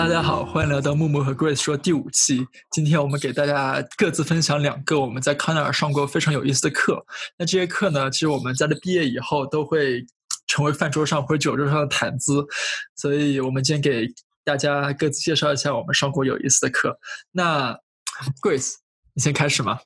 大家好，欢迎来到木木和 Grace 说第五期。今天我们给大家各自分享两个我们在康奈尔上过非常有意思的课。那这些课呢，其实我们在这毕业以后都会成为饭桌上或者酒桌上的谈资。所以我们今天给大家各自介绍一下我们上过有意思的课。那 Grace，你先开始吗？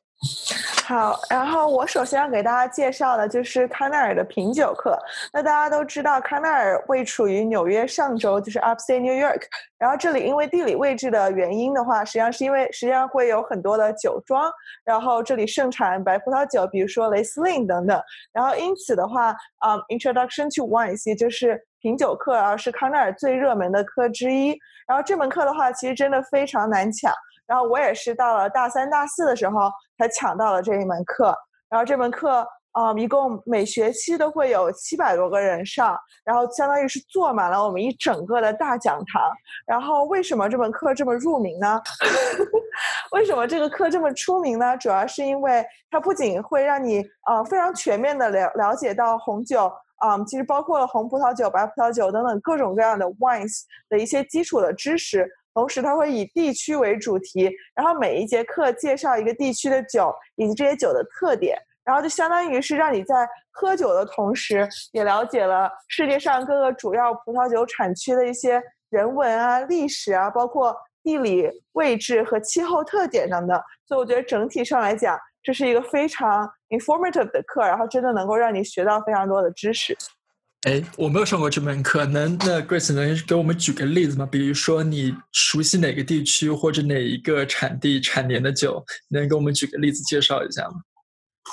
好，然后我首先要给大家介绍的就是康奈尔的品酒课。那大家都知道，康奈尔位处于纽约上州，就是 Upstate New York。然后这里因为地理位置的原因的话，实际上是因为实际上会有很多的酒庄，然后这里盛产白葡萄酒，比如说雷司令等等。然后因此的话，啊，Introduction to Wines 也就是品酒课啊，是康奈尔最热门的课之一。然后这门课的话，其实真的非常难抢。然后我也是到了大三、大四的时候才抢到了这一门课。然后这门课，嗯，一共每学期都会有七百多个人上，然后相当于是坐满了我们一整个的大讲堂。然后为什么这门课这么入名呢？为什么这个课这么出名呢？主要是因为它不仅会让你呃非常全面的了了解到红酒，嗯，其实包括了红葡萄酒、白葡萄酒等等各种各样的 wines 的一些基础的知识。同时，它会以地区为主题，然后每一节课介绍一个地区的酒以及这些酒的特点，然后就相当于是让你在喝酒的同时，也了解了世界上各个主要葡萄酒产区的一些人文啊、历史啊，包括地理位置和气候特点等等。所以，我觉得整体上来讲，这是一个非常 informative 的课，然后真的能够让你学到非常多的知识。哎，我没有上过这门课，能那 Grace 能给我们举个例子吗？比如说你熟悉哪个地区或者哪一个产地产年的酒，能给我们举个例子介绍一下吗？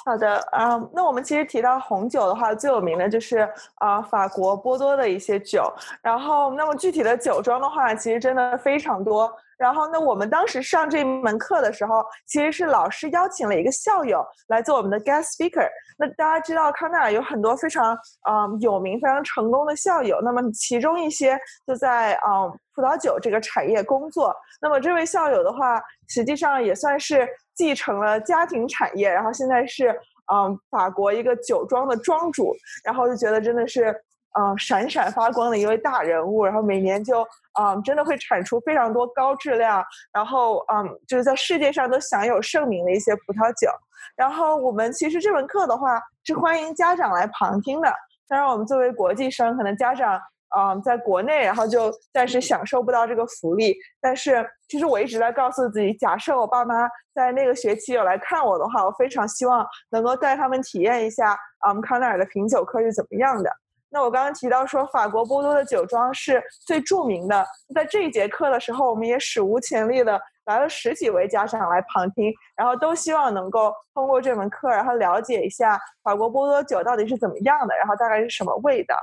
好的，啊，那我们其实提到红酒的话，最有名的就是啊法国波多的一些酒，然后那么具体的酒庄的话，其实真的非常多。然后，那我们当时上这门课的时候，其实是老师邀请了一个校友来做我们的 guest speaker。那大家知道，康奈尔有很多非常嗯有名、非常成功的校友，那么其中一些就在嗯葡萄酒这个产业工作。那么这位校友的话，实际上也算是继承了家庭产业，然后现在是嗯法国一个酒庄的庄主，然后就觉得真的是。嗯，闪闪发光的一位大人物，然后每年就嗯，真的会产出非常多高质量，然后嗯，就是在世界上都享有盛名的一些葡萄酒。然后我们其实这门课的话是欢迎家长来旁听的。当然，我们作为国际生，可能家长嗯在国内，然后就暂时享受不到这个福利。但是其实我一直在告诉自己，假设我爸妈在那个学期有来看我的话，我非常希望能够带他们体验一下嗯康奈尔的品酒课是怎么样的。那我刚刚提到说，法国波多的酒庄是最著名的。在这一节课的时候，我们也史无前例的来了十几位家长来旁听，然后都希望能够通过这门课，然后了解一下法国波多酒到底是怎么样的，然后大概是什么味道。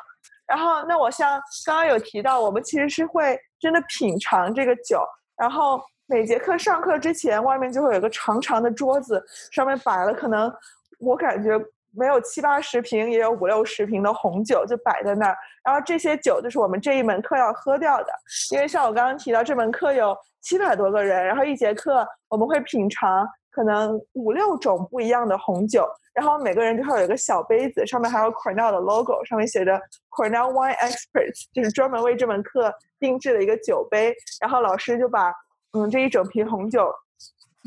然后，那我像刚刚有提到，我们其实是会真的品尝这个酒，然后每节课上课之前，外面就会有个长长的桌子，上面摆了可能我感觉。没有七八十瓶，也有五六十瓶的红酒就摆在那儿。然后这些酒就是我们这一门课要喝掉的。因为像我刚刚提到，这门课有七百多个人，然后一节课我们会品尝可能五六种不一样的红酒。然后每个人就会有一个小杯子，上面还有 Cornell 的 logo，上面写着 Cornell Wine Experts，就是专门为这门课定制的一个酒杯。然后老师就把嗯这一整瓶红酒。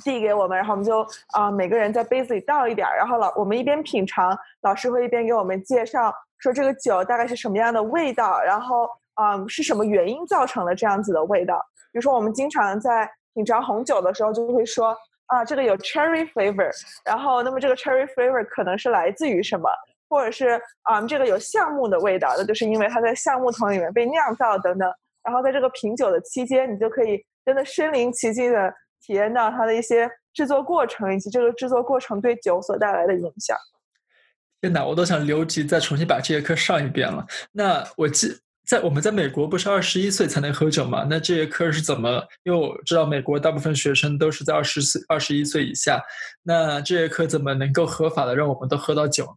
递给我们，然后我们就啊每个人在杯子里倒一点儿，然后老我们一边品尝，老师会一边给我们介绍说这个酒大概是什么样的味道，然后嗯是什么原因造成了这样子的味道。比如说我们经常在品尝红酒的时候就会说啊这个有 cherry flavor，然后那么这个 cherry flavor 可能是来自于什么，或者是啊这个有橡木的味道，那就是因为它在橡木桶里面被酿造等等。然后在这个品酒的期间，你就可以真的身临其境的。体验到它的一些制作过程，以及这个制作过程对酒所带来的影响。天哪，我都想留级再重新把这节课上一遍了。那我记在我们在美国不是二十一岁才能喝酒吗？那这节课是怎么？因为我知道美国大部分学生都是在二十岁、二十一岁以下。那这节课怎么能够合法的让我们都喝到酒？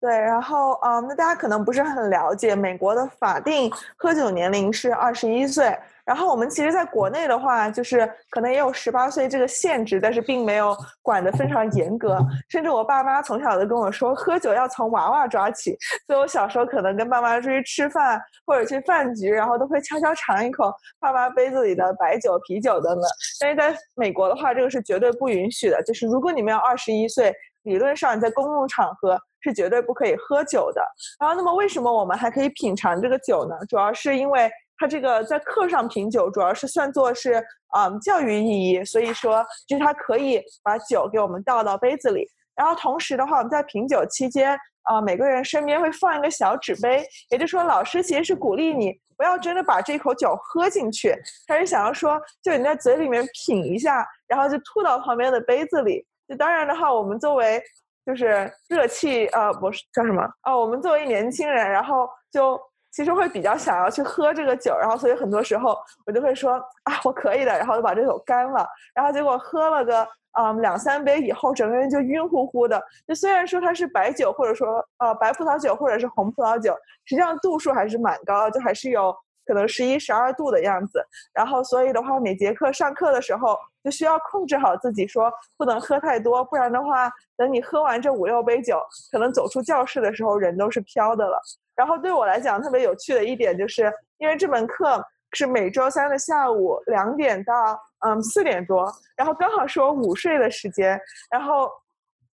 对，然后嗯，那大家可能不是很了解，美国的法定喝酒年龄是二十一岁。然后我们其实在国内的话，就是可能也有十八岁这个限制，但是并没有管得非常严格。甚至我爸妈从小都跟我说，喝酒要从娃娃抓起。所以我小时候可能跟爸妈出去吃饭或者去饭局，然后都会悄悄尝一口爸妈杯子里的白酒、啤酒等等。但是在美国的话，这个是绝对不允许的。就是如果你们要二十一岁，理论上你在公共场合是绝对不可以喝酒的。然后，那么为什么我们还可以品尝这个酒呢？主要是因为。它这个在课上品酒，主要是算作是啊教育意义，所以说就是它可以把酒给我们倒到杯子里。然后同时的话，我们在品酒期间啊，每个人身边会放一个小纸杯，也就是说，老师其实是鼓励你不要真的把这口酒喝进去，他是想要说，就你在嘴里面品一下，然后就吐到旁边的杯子里。就当然的话，我们作为就是热气呃不是叫什么哦，我们作为年轻人，然后就。其实会比较想要去喝这个酒，然后所以很多时候我就会说啊，我可以的，然后就把这酒干了，然后结果喝了个嗯两三杯以后，整个人就晕乎乎的。就虽然说它是白酒，或者说呃白葡萄酒或者是红葡萄酒，实际上度数还是蛮高，就还是有可能十一十二度的样子。然后所以的话，每节课上课的时候就需要控制好自己，说不能喝太多，不然的话，等你喝完这五六杯酒，可能走出教室的时候人都是飘的了。然后对我来讲特别有趣的一点，就是因为这门课是每周三的下午两点到嗯四点多，然后刚好是我午睡的时间。然后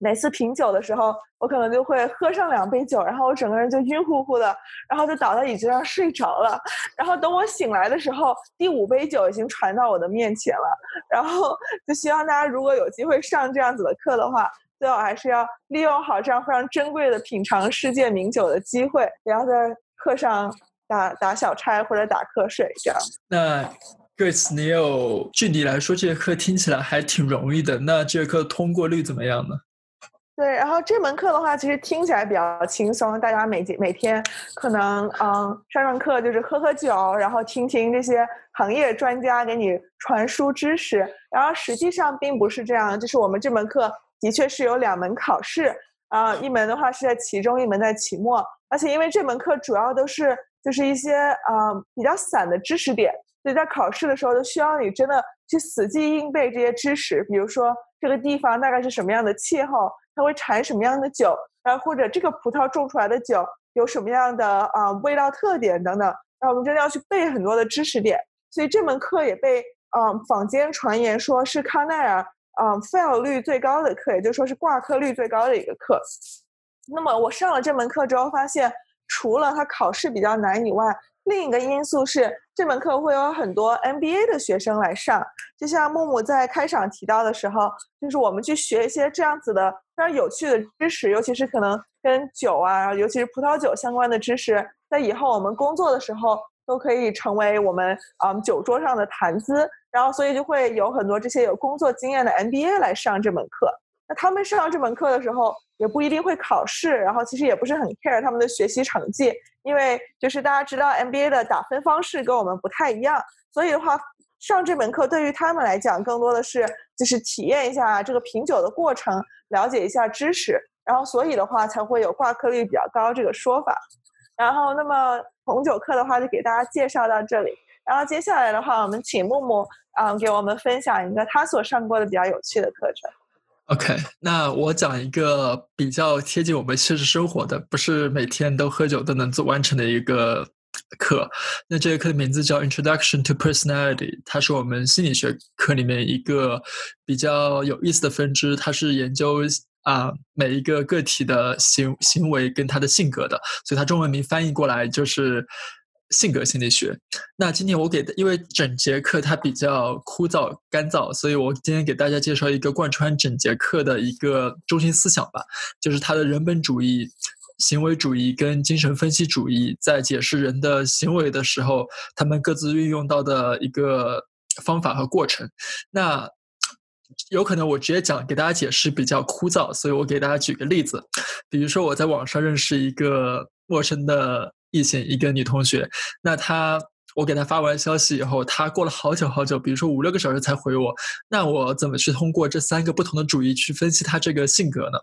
每次品酒的时候，我可能就会喝上两杯酒，然后我整个人就晕乎乎的，然后就倒在椅子上睡着了。然后等我醒来的时候，第五杯酒已经传到我的面前了。然后就希望大家如果有机会上这样子的课的话。最好还是要利用好这样非常珍贵的品尝世界名酒的机会，不要在课上打打小差或者打瞌睡这样。那 Grace，你有具体来说，这节课听起来还挺容易的。那这节课通过率怎么样呢？对，然后这门课的话，其实听起来比较轻松，大家每节每天可能嗯上上课就是喝喝酒，然后听听这些行业专家给你传输知识。然后实际上并不是这样，就是我们这门课。的确是有两门考试啊，一门的话是在期中，一门在期末。而且因为这门课主要都是就是一些啊比较散的知识点，所以在考试的时候都需要你真的去死记硬背这些知识。比如说这个地方大概是什么样的气候，它会产什么样的酒，然后或者这个葡萄种出来的酒有什么样的啊味道特点等等。然后我们真的要去背很多的知识点，所以这门课也被啊坊间传言说是康奈尔。嗯，fail 率最高的课，也就是说是挂科率最高的一个课。那么我上了这门课之后，发现除了它考试比较难以外，另一个因素是这门课会有很多 MBA 的学生来上。就像木木在开场提到的时候，就是我们去学一些这样子的非常有趣的知识，尤其是可能跟酒啊，尤其是葡萄酒相关的知识，在以后我们工作的时候都可以成为我们嗯酒桌上的谈资。然后，所以就会有很多这些有工作经验的 MBA 来上这门课。那他们上这门课的时候，也不一定会考试，然后其实也不是很 care 他们的学习成绩，因为就是大家知道 MBA 的打分方式跟我们不太一样。所以的话，上这门课对于他们来讲，更多的是就是体验一下这个品酒的过程，了解一下知识。然后，所以的话才会有挂科率比较高这个说法。然后，那么红酒课的话，就给大家介绍到这里。然后接下来的话，我们请木木啊给我们分享一个他所上过的比较有趣的课程。OK，那我讲一个比较贴近我们现实生活的，不是每天都喝酒都能做完成的一个课。那这个课的名字叫 Introduction to Personality，它是我们心理学课里面一个比较有意思的分支，它是研究啊每一个个体的行行为跟他的性格的，所以它中文名翻译过来就是。性格心理学。那今天我给，因为整节课它比较枯燥干燥，所以我今天给大家介绍一个贯穿整节课的一个中心思想吧，就是他的人本主义、行为主义跟精神分析主义在解释人的行为的时候，他们各自运用到的一个方法和过程。那有可能我直接讲给大家解释比较枯燥，所以我给大家举个例子，比如说我在网上认识一个陌生的。异性一个女同学，那她我给她发完消息以后，她过了好久好久，比如说五六个小时才回我。那我怎么去通过这三个不同的主义去分析她这个性格呢？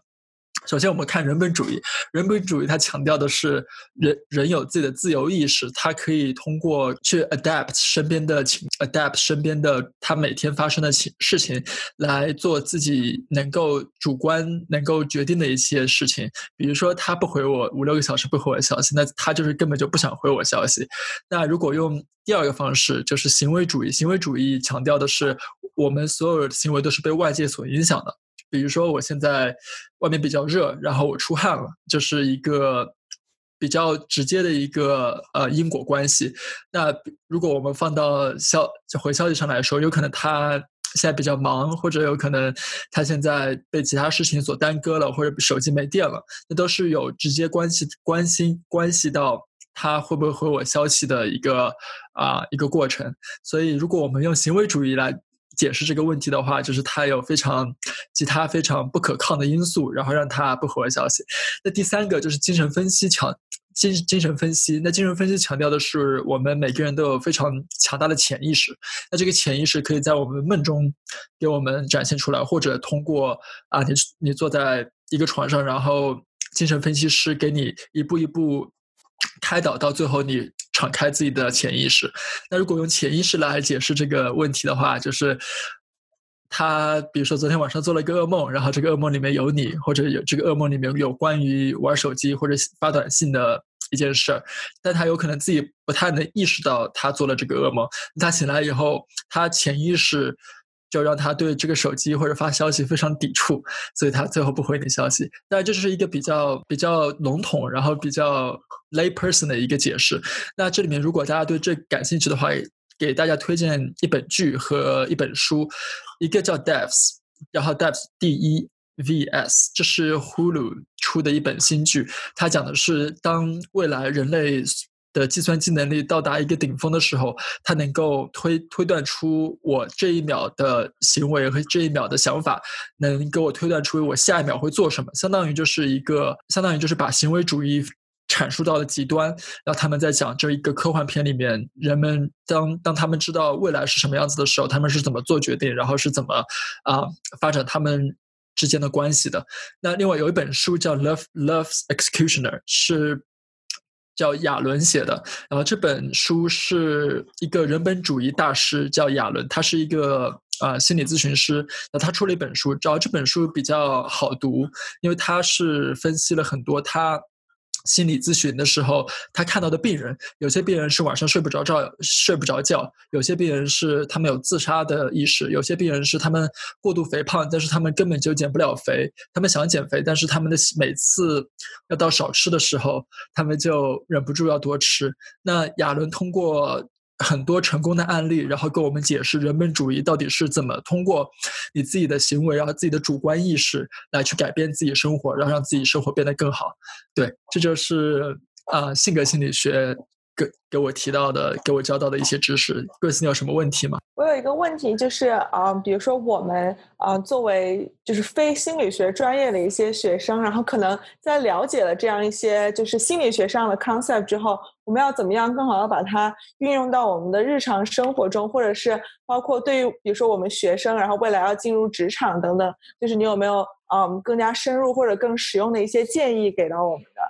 首先，我们看人本主义。人本主义它强调的是人人有自己的自由意识，他可以通过去 adapt 身边的情，adapt 身边的他每天发生的情事情，来做自己能够主观能够决定的一些事情。比如说，他不回我五六个小时不回我消息，那他就是根本就不想回我消息。那如果用第二个方式，就是行为主义。行为主义强调的是我们所有的行为都是被外界所影响的。比如说，我现在外面比较热，然后我出汗了，就是一个比较直接的一个呃因果关系。那如果我们放到消回消息上来说，有可能他现在比较忙，或者有可能他现在被其他事情所耽搁了，或者手机没电了，那都是有直接关系关心关系到他会不会回我消息的一个啊一个过程。所以，如果我们用行为主义来。解释这个问题的话，就是他有非常其他非常不可抗的因素，然后让他不回消息。那第三个就是精神分析强精精神分析。那精神分析强调的是我们每个人都有非常强大的潜意识。那这个潜意识可以在我们梦中给我们展现出来，或者通过啊，你你坐在一个床上，然后精神分析师给你一步一步开导，到最后你。敞开自己的潜意识。那如果用潜意识来解释这个问题的话，就是他，比如说昨天晚上做了一个噩梦，然后这个噩梦里面有你，或者有这个噩梦里面有关于玩手机或者发短信的一件事儿，但他有可能自己不太能意识到他做了这个噩梦。他醒来以后，他潜意识。就让他对这个手机或者发消息非常抵触，所以他最后不回你消息。但这是一个比较比较笼统，然后比较 lay person 的一个解释。那这里面如果大家对这感兴趣的话，给大家推荐一本剧和一本书，一个叫 Devs，然后 Devs D E V S，这是 Hulu 出的一本新剧，它讲的是当未来人类。的计算机能力到达一个顶峰的时候，它能够推推断出我这一秒的行为和这一秒的想法，能给我推断出我下一秒会做什么。相当于就是一个，相当于就是把行为主义阐述到了极端。然后他们在讲这一个科幻片里面，人们当当他们知道未来是什么样子的时候，他们是怎么做决定，然后是怎么啊发展他们之间的关系的。那另外有一本书叫《Love Love's Executioner》，是。叫亚伦写的，然后这本书是一个人本主义大师叫亚伦，他是一个啊心理咨询师，那他出了一本书，主要这本书比较好读，因为他是分析了很多他。心理咨询的时候，他看到的病人，有些病人是晚上睡不着觉，睡不着觉；有些病人是他们有自杀的意识；有些病人是他们过度肥胖，但是他们根本就减不了肥。他们想减肥，但是他们的每次要到少吃的时候，他们就忍不住要多吃。那亚伦通过。很多成功的案例，然后跟我们解释人本主义到底是怎么通过你自己的行为，然后自己的主观意识来去改变自己生活，然后让自己生活变得更好。对，这就是啊性格心理学。给给我提到的，给我教到的一些知识，各位你有什么问题吗？我有一个问题，就是啊，比如说我们啊，作为就是非心理学专业的一些学生，然后可能在了解了这样一些就是心理学上的 concept 之后，我们要怎么样更好的把它运用到我们的日常生活中，或者是包括对于比如说我们学生，然后未来要进入职场等等，就是你有没有嗯更加深入或者更实用的一些建议给到我们的？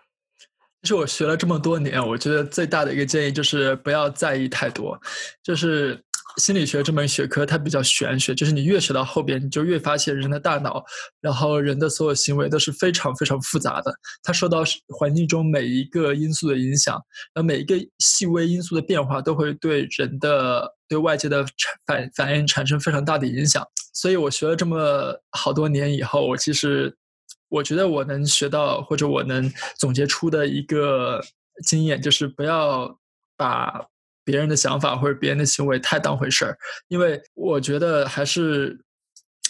其实我学了这么多年，我觉得最大的一个建议就是不要在意太多。就是心理学这门学科它比较玄学，就是你越学到后边，你就越发现人的大脑，然后人的所有行为都是非常非常复杂的。它受到环境中每一个因素的影响，然后每一个细微因素的变化都会对人的对外界的反反应产生非常大的影响。所以我学了这么好多年以后，我其实。我觉得我能学到或者我能总结出的一个经验，就是不要把别人的想法或者别人的行为太当回事儿，因为我觉得还是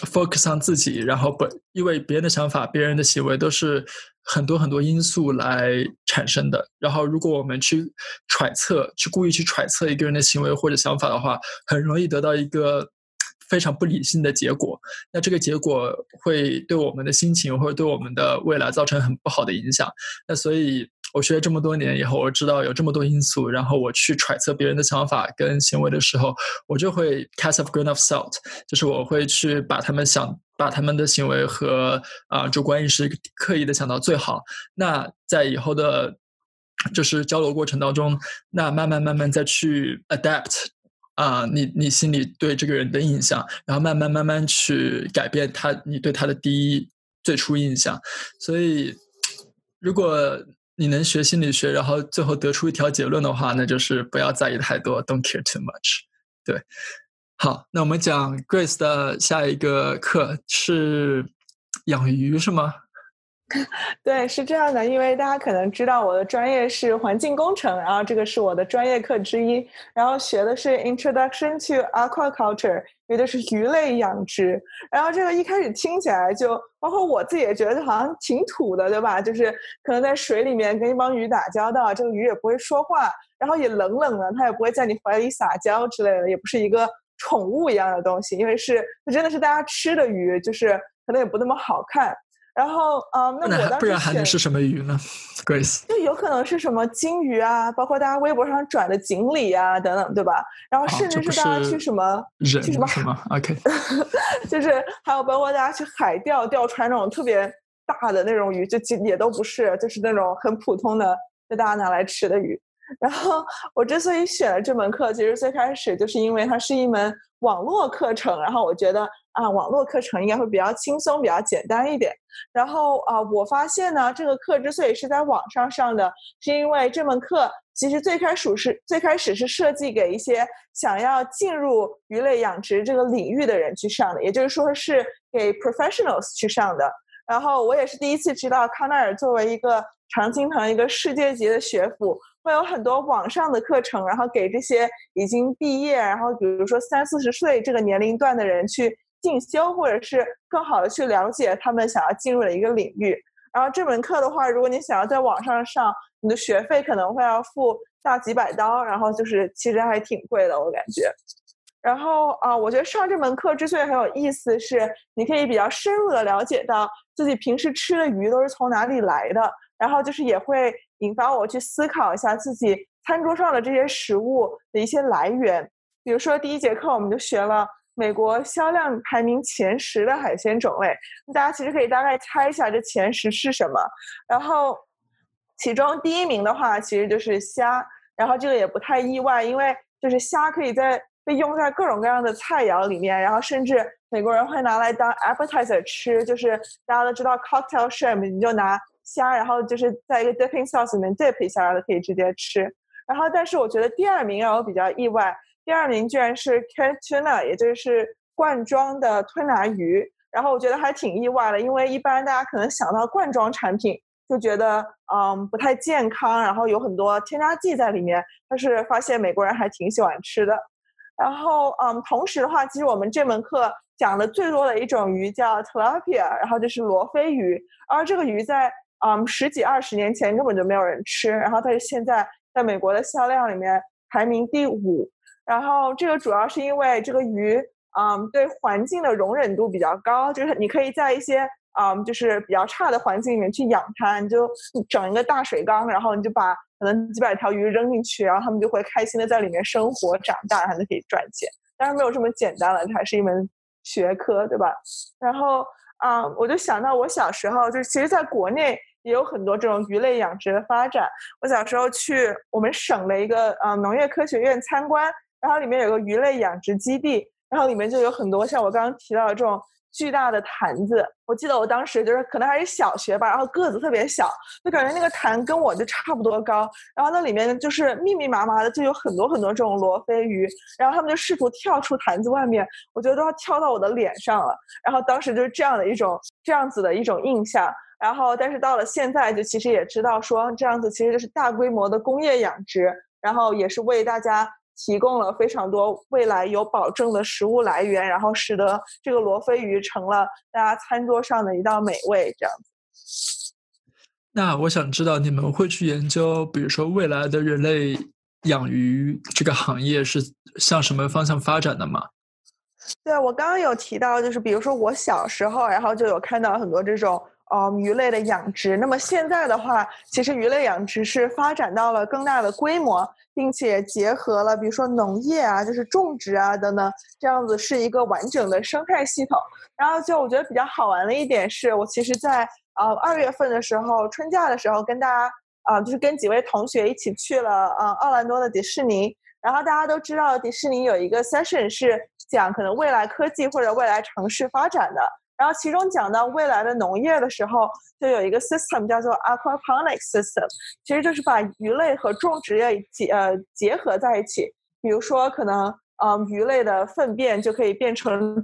focus on 自己，然后不因为别人的想法、别人的行为都是很多很多因素来产生的。然后如果我们去揣测、去故意去揣测一个人的行为或者想法的话，很容易得到一个。非常不理性的结果，那这个结果会对我们的心情或者对我们的未来造成很不好的影响。那所以我学了这么多年以后，我知道有这么多因素，然后我去揣测别人的想法跟行为的时候，我就会 cast a grain of salt，就是我会去把他们想把他们的行为和啊主观意识刻意的想到最好。那在以后的，就是交流过程当中，那慢慢慢慢再去 adapt 啊，你你心里对这个人的印象，然后慢慢慢慢去改变他你对他的第一最初印象。所以，如果你能学心理学，然后最后得出一条结论的话，那就是不要在意太多，don't care too much。对，好，那我们讲 Grace 的下一个课是养鱼，是吗？对，是这样的，因为大家可能知道我的专业是环境工程，然后这个是我的专业课之一，然后学的是 Introduction to Aquaculture，也就是鱼类养殖。然后这个一开始听起来就，包括我自己也觉得好像挺土的，对吧？就是可能在水里面跟一帮鱼打交道，这个鱼也不会说话，然后也冷冷的，它也不会在你怀里撒娇之类的，也不是一个宠物一样的东西，因为是它真的是大家吃的鱼，就是可能也不那么好看。然后，呃，那我当时不然还能是什么鱼呢？Grace，就有可能是什么金鱼啊，包括大家微博上转的锦鲤啊等等，对吧？然后甚至是大家去什么去什么什么，OK，就是还有包括大家去海钓钓出来那种特别大的那种鱼，就也都不是，就是那种很普通的，被大家拿来吃的鱼。然后我之所以选了这门课，其实最开始就是因为它是一门网络课程，然后我觉得。啊，网络课程应该会比较轻松，比较简单一点。然后啊，我发现呢，这个课之所以是在网上上的，是因为这门课其实最开始是最开始是设计给一些想要进入鱼类养殖这个领域的人去上的，也就是说是给 professionals 去上的。然后我也是第一次知道康奈尔作为一个常青藤一个世界级的学府，会有很多网上的课程，然后给这些已经毕业，然后比如说三四十岁这个年龄段的人去。进修，或者是更好的去了解他们想要进入的一个领域。然后这门课的话，如果你想要在网上上，你的学费可能会要付大几百刀，然后就是其实还挺贵的，我感觉。然后啊，我觉得上这门课之所以很有意思，是你可以比较深入的了解到自己平时吃的鱼都是从哪里来的，然后就是也会引发我去思考一下自己餐桌上的这些食物的一些来源。比如说第一节课我们就学了。美国销量排名前十的海鲜种类，大家其实可以大概猜一下这前十是什么。然后，其中第一名的话其实就是虾，然后这个也不太意外，因为就是虾可以在被用在各种各样的菜肴里面，然后甚至美国人会拿来当 appetizer 吃，就是大家都知道 cocktail shrimp，你就拿虾，然后就是在一个 dipping sauce 里面 dip 一下，然后可以直接吃。然后，但是我觉得第二名让我比较意外。第二名居然是 canned tuna，也就是罐装的吞拿鱼。然后我觉得还挺意外的，因为一般大家可能想到罐装产品就觉得嗯不太健康，然后有很多添加剂在里面。但是发现美国人还挺喜欢吃的。然后嗯，同时的话，其实我们这门课讲的最多的一种鱼叫 tilapia，然后就是罗非鱼。而这个鱼在嗯十几二十年前根本就没有人吃，然后它是现在在美国的销量里面排名第五。然后这个主要是因为这个鱼，嗯，对环境的容忍度比较高，就是你可以在一些，嗯，就是比较差的环境里面去养它，你就整一个大水缸，然后你就把可能几百条鱼扔进去，然后它们就会开心的在里面生活长大，然后就可以赚钱。当然没有这么简单了，它还是一门学科，对吧？然后，啊，我就想到我小时候，就是其实在国内也有很多这种鱼类养殖的发展。我小时候去我们省的一个，嗯，农业科学院参观。然后里面有个鱼类养殖基地，然后里面就有很多像我刚刚提到的这种巨大的坛子。我记得我当时就是可能还是小学吧，然后个子特别小，就感觉那个坛跟我就差不多高。然后那里面就是密密麻麻的，就有很多很多这种罗非鱼。然后他们就试图跳出坛子外面，我觉得都要跳到我的脸上了。然后当时就是这样的一种这样子的一种印象。然后但是到了现在，就其实也知道说这样子其实就是大规模的工业养殖，然后也是为大家。提供了非常多未来有保证的食物来源，然后使得这个罗非鱼成了大家餐桌上的一道美味。这样子。那我想知道，你们会去研究，比如说未来的人类养鱼这个行业是向什么方向发展的吗？对，我刚刚有提到，就是比如说我小时候，然后就有看到很多这种呃鱼类的养殖。那么现在的话，其实鱼类养殖是发展到了更大的规模，并且结合了比如说农业啊，就是种植啊等等，这样子是一个完整的生态系统。然后就我觉得比较好玩的一点是，我其实在呃二月份的时候，春假的时候跟大家啊，就是跟几位同学一起去了呃奥兰多的迪士尼。然后大家都知道，迪士尼有一个 session 是讲可能未来科技或者未来城市发展的。然后其中讲到未来的农业的时候，就有一个 system 叫做 aquaponic system，其实就是把鱼类和种植业结呃结合在一起。比如说，可能嗯鱼类的粪便就可以变成。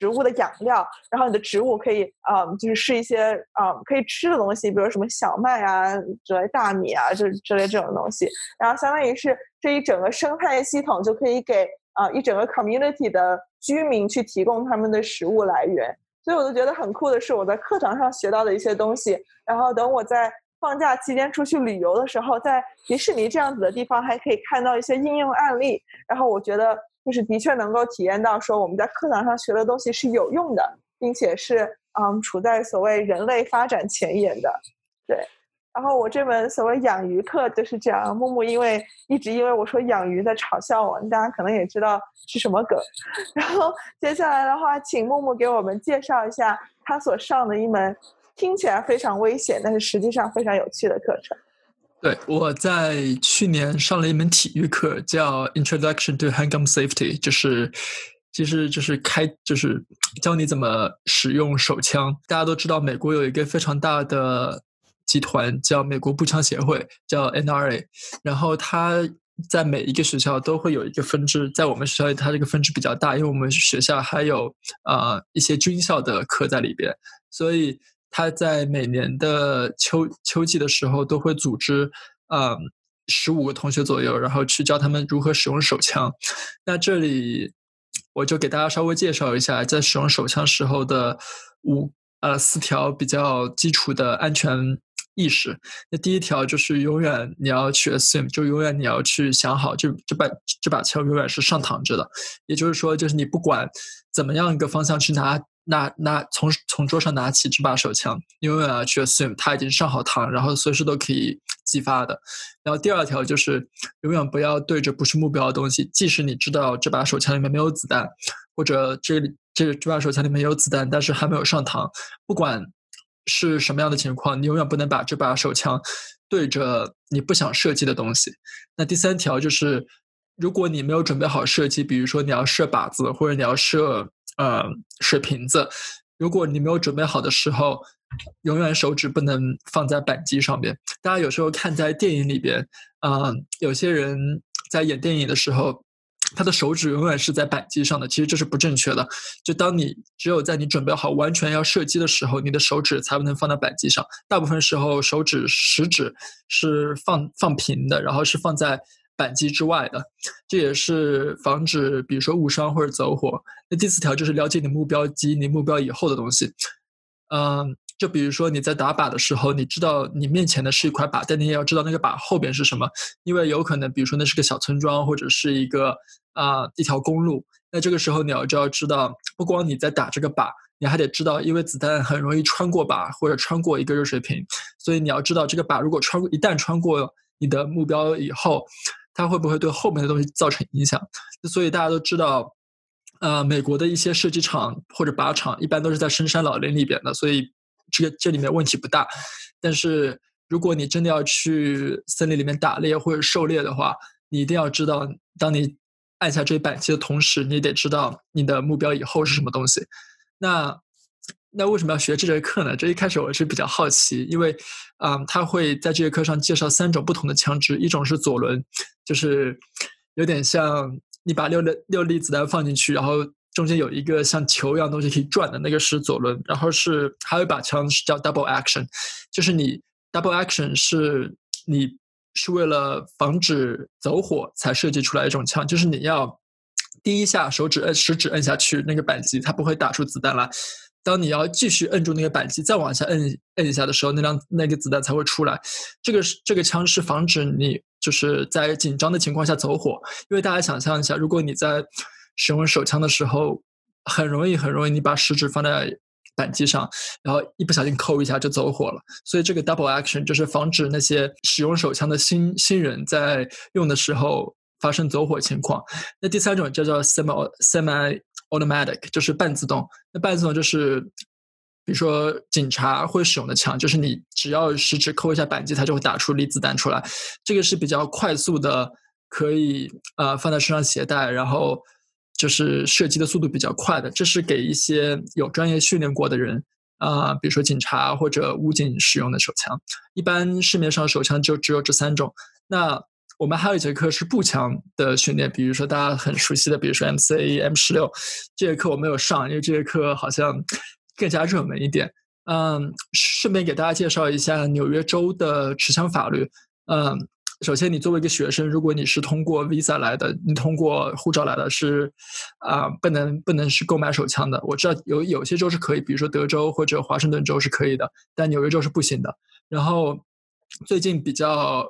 植物的养料，然后你的植物可以，嗯，就是是一些，嗯，可以吃的东西，比如什么小麦啊之类、大米啊，就之类这种东西。然后相当于是这一整个生态系统就可以给啊一整个 community 的居民去提供他们的食物来源。所以我就觉得很酷的是我在课堂上学到的一些东西。然后等我在放假期间出去旅游的时候，在迪士尼这样子的地方还可以看到一些应用案例。然后我觉得。就是的确能够体验到，说我们在课堂上学的东西是有用的，并且是嗯处在所谓人类发展前沿的，对。然后我这门所谓养鱼课就是这样。木木因为一直因为我说养鱼在嘲笑我，大家可能也知道是什么梗。然后接下来的话，请木木给我们介绍一下他所上的一门听起来非常危险，但是实际上非常有趣的课程。对，我在去年上了一门体育课，叫 Introduction to Handgun Safety，就是其实就是开就是教你怎么使用手枪。大家都知道，美国有一个非常大的集团叫美国步枪协会，叫 NRA，然后它在每一个学校都会有一个分支。在我们学校，它这个分支比较大，因为我们学校还有啊一些军校的课在里边，所以。他在每年的秋秋季的时候都会组织，嗯，十五个同学左右，然后去教他们如何使用手枪。那这里我就给大家稍微介绍一下，在使用手枪时候的五呃四条比较基础的安全意识。那第一条就是永远你要去 assume，就永远你要去想好，这这把这把枪永远是上膛着的，也就是说，就是你不管怎么样一个方向去拿。拿拿从从桌上拿起这把手枪，永远要去 assume 它已经上好膛，然后随时都可以激发的。然后第二条就是永远不要对着不是目标的东西，即使你知道这把手枪里面没有子弹，或者这里这这把手枪里面有子弹，但是还没有上膛，不管是什么样的情况，你永远不能把这把手枪对着你不想射击的东西。那第三条就是，如果你没有准备好射击，比如说你要射靶子，或者你要射。呃，水瓶子，如果你没有准备好的时候，永远手指不能放在扳机上面。大家有时候看在电影里边，嗯，有些人在演电影的时候，他的手指永远是在扳机上的，其实这是不正确的。就当你只有在你准备好完全要射击的时候，你的手指才不能放在扳机上。大部分时候，手指食指是放放平的，然后是放在。扳机之外的，这也是防止，比如说误伤或者走火。那第四条就是了解你目标及你目标以后的东西。嗯，就比如说你在打靶的时候，你知道你面前的是一块靶，但你也要知道那个靶后边是什么，因为有可能，比如说那是个小村庄或者是一个啊一条公路。那这个时候你要就要知道，不光你在打这个靶，你还得知道，因为子弹很容易穿过靶或者穿过一个热水瓶，所以你要知道这个靶如果穿过一旦穿过你的目标以后。它会不会对后面的东西造成影响？所以大家都知道，呃，美国的一些射击场或者靶场一般都是在深山老林里边的，所以这个这里面问题不大。但是如果你真的要去森林里面打猎或者狩猎的话，你一定要知道，当你按下这扳机的同时，你得知道你的目标以后是什么东西。那。那为什么要学这节课呢？这一开始我是比较好奇，因为，嗯，他会在这节课上介绍三种不同的枪支，一种是左轮，就是有点像你把六六六粒子弹放进去，然后中间有一个像球一样东西可以转的那个是左轮，然后是还有一把枪是叫 double action，就是你 double action 是你是为了防止走火才设计出来一种枪，就是你要第一下手指摁食指摁下去那个扳机，它不会打出子弹来。当你要继续摁住那个扳机，再往下摁摁一下的时候，那辆那个子弹才会出来。这个是这个枪是防止你就是在紧张的情况下走火。因为大家想象一下，如果你在使用手枪的时候，很容易很容易你把食指放在扳机上，然后一不小心扣一下就走火了。所以这个 double action 就是防止那些使用手枪的新新人在用的时候发生走火情况。那第三种叫做 semi semi automatic，就是半自动。那半自动就是，比如说警察会使用的枪，就是你只要食指扣一下扳机，它就会打出粒子弹出来。这个是比较快速的，可以呃放在身上携带，然后。就是射击的速度比较快的，这是给一些有专业训练过的人啊，比如说警察或者武警使用的手枪。一般市面上手枪就只有这三种。那我们还有一节课是步枪的训练，比如说大家很熟悉的，比如说 M C M 十六。这节课我没有上，因为这节课好像更加热门一点。嗯，顺便给大家介绍一下纽约州的持枪法律。嗯。首先，你作为一个学生，如果你是通过 visa 来的，你通过护照来的，是啊，不能不能是购买手枪的。我知道有有些州是可以，比如说德州或者华盛顿州是可以的，但纽约州是不行的。然后最近比较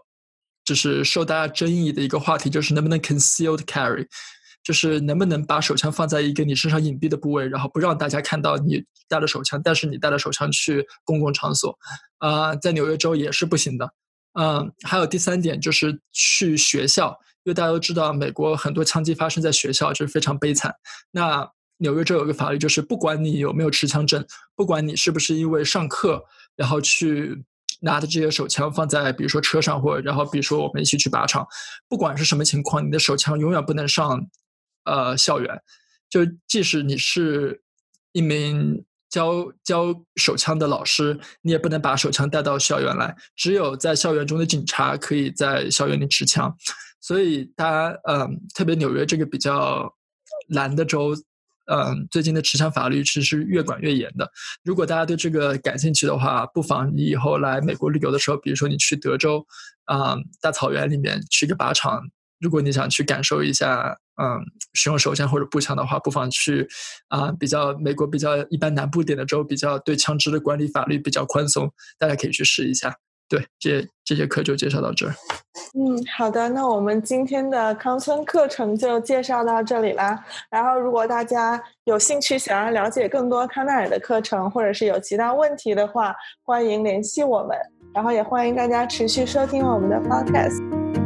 就是受大家争议的一个话题，就是能不能 concealed carry，就是能不能把手枪放在一个你身上隐蔽的部位，然后不让大家看到你带了手枪，但是你带了手枪去公共场所，啊，在纽约州也是不行的。嗯，还有第三点就是去学校，因为大家都知道，美国很多枪击发生在学校，这是非常悲惨。那纽约州有个法律，就是不管你有没有持枪证，不管你是不是因为上课，然后去拿的这些手枪放在比如说车上，或者然后比如说我们一起去靶场，不管是什么情况，你的手枪永远不能上呃校园。就即使你是一名。教教手枪的老师，你也不能把手枪带到校园来。只有在校园中的警察可以在校园里持枪。所以，大家嗯，特别纽约这个比较蓝的州，嗯，最近的持枪法律其实是越管越严的。如果大家对这个感兴趣的话，不妨你以后来美国旅游的时候，比如说你去德州，啊，大草原里面去个靶场。如果你想去感受一下，嗯，使用手枪或者步枪的话，不妨去啊，比较美国比较一般南部点的州，比较对枪支的管理法律比较宽松，大家可以去试一下。对，这这节课就介绍到这儿。嗯，好的，那我们今天的康村课程就介绍到这里啦。然后，如果大家有兴趣想要了解更多康奈尔的课程，或者是有其他问题的话，欢迎联系我们。然后，也欢迎大家持续收听我们的 podcast。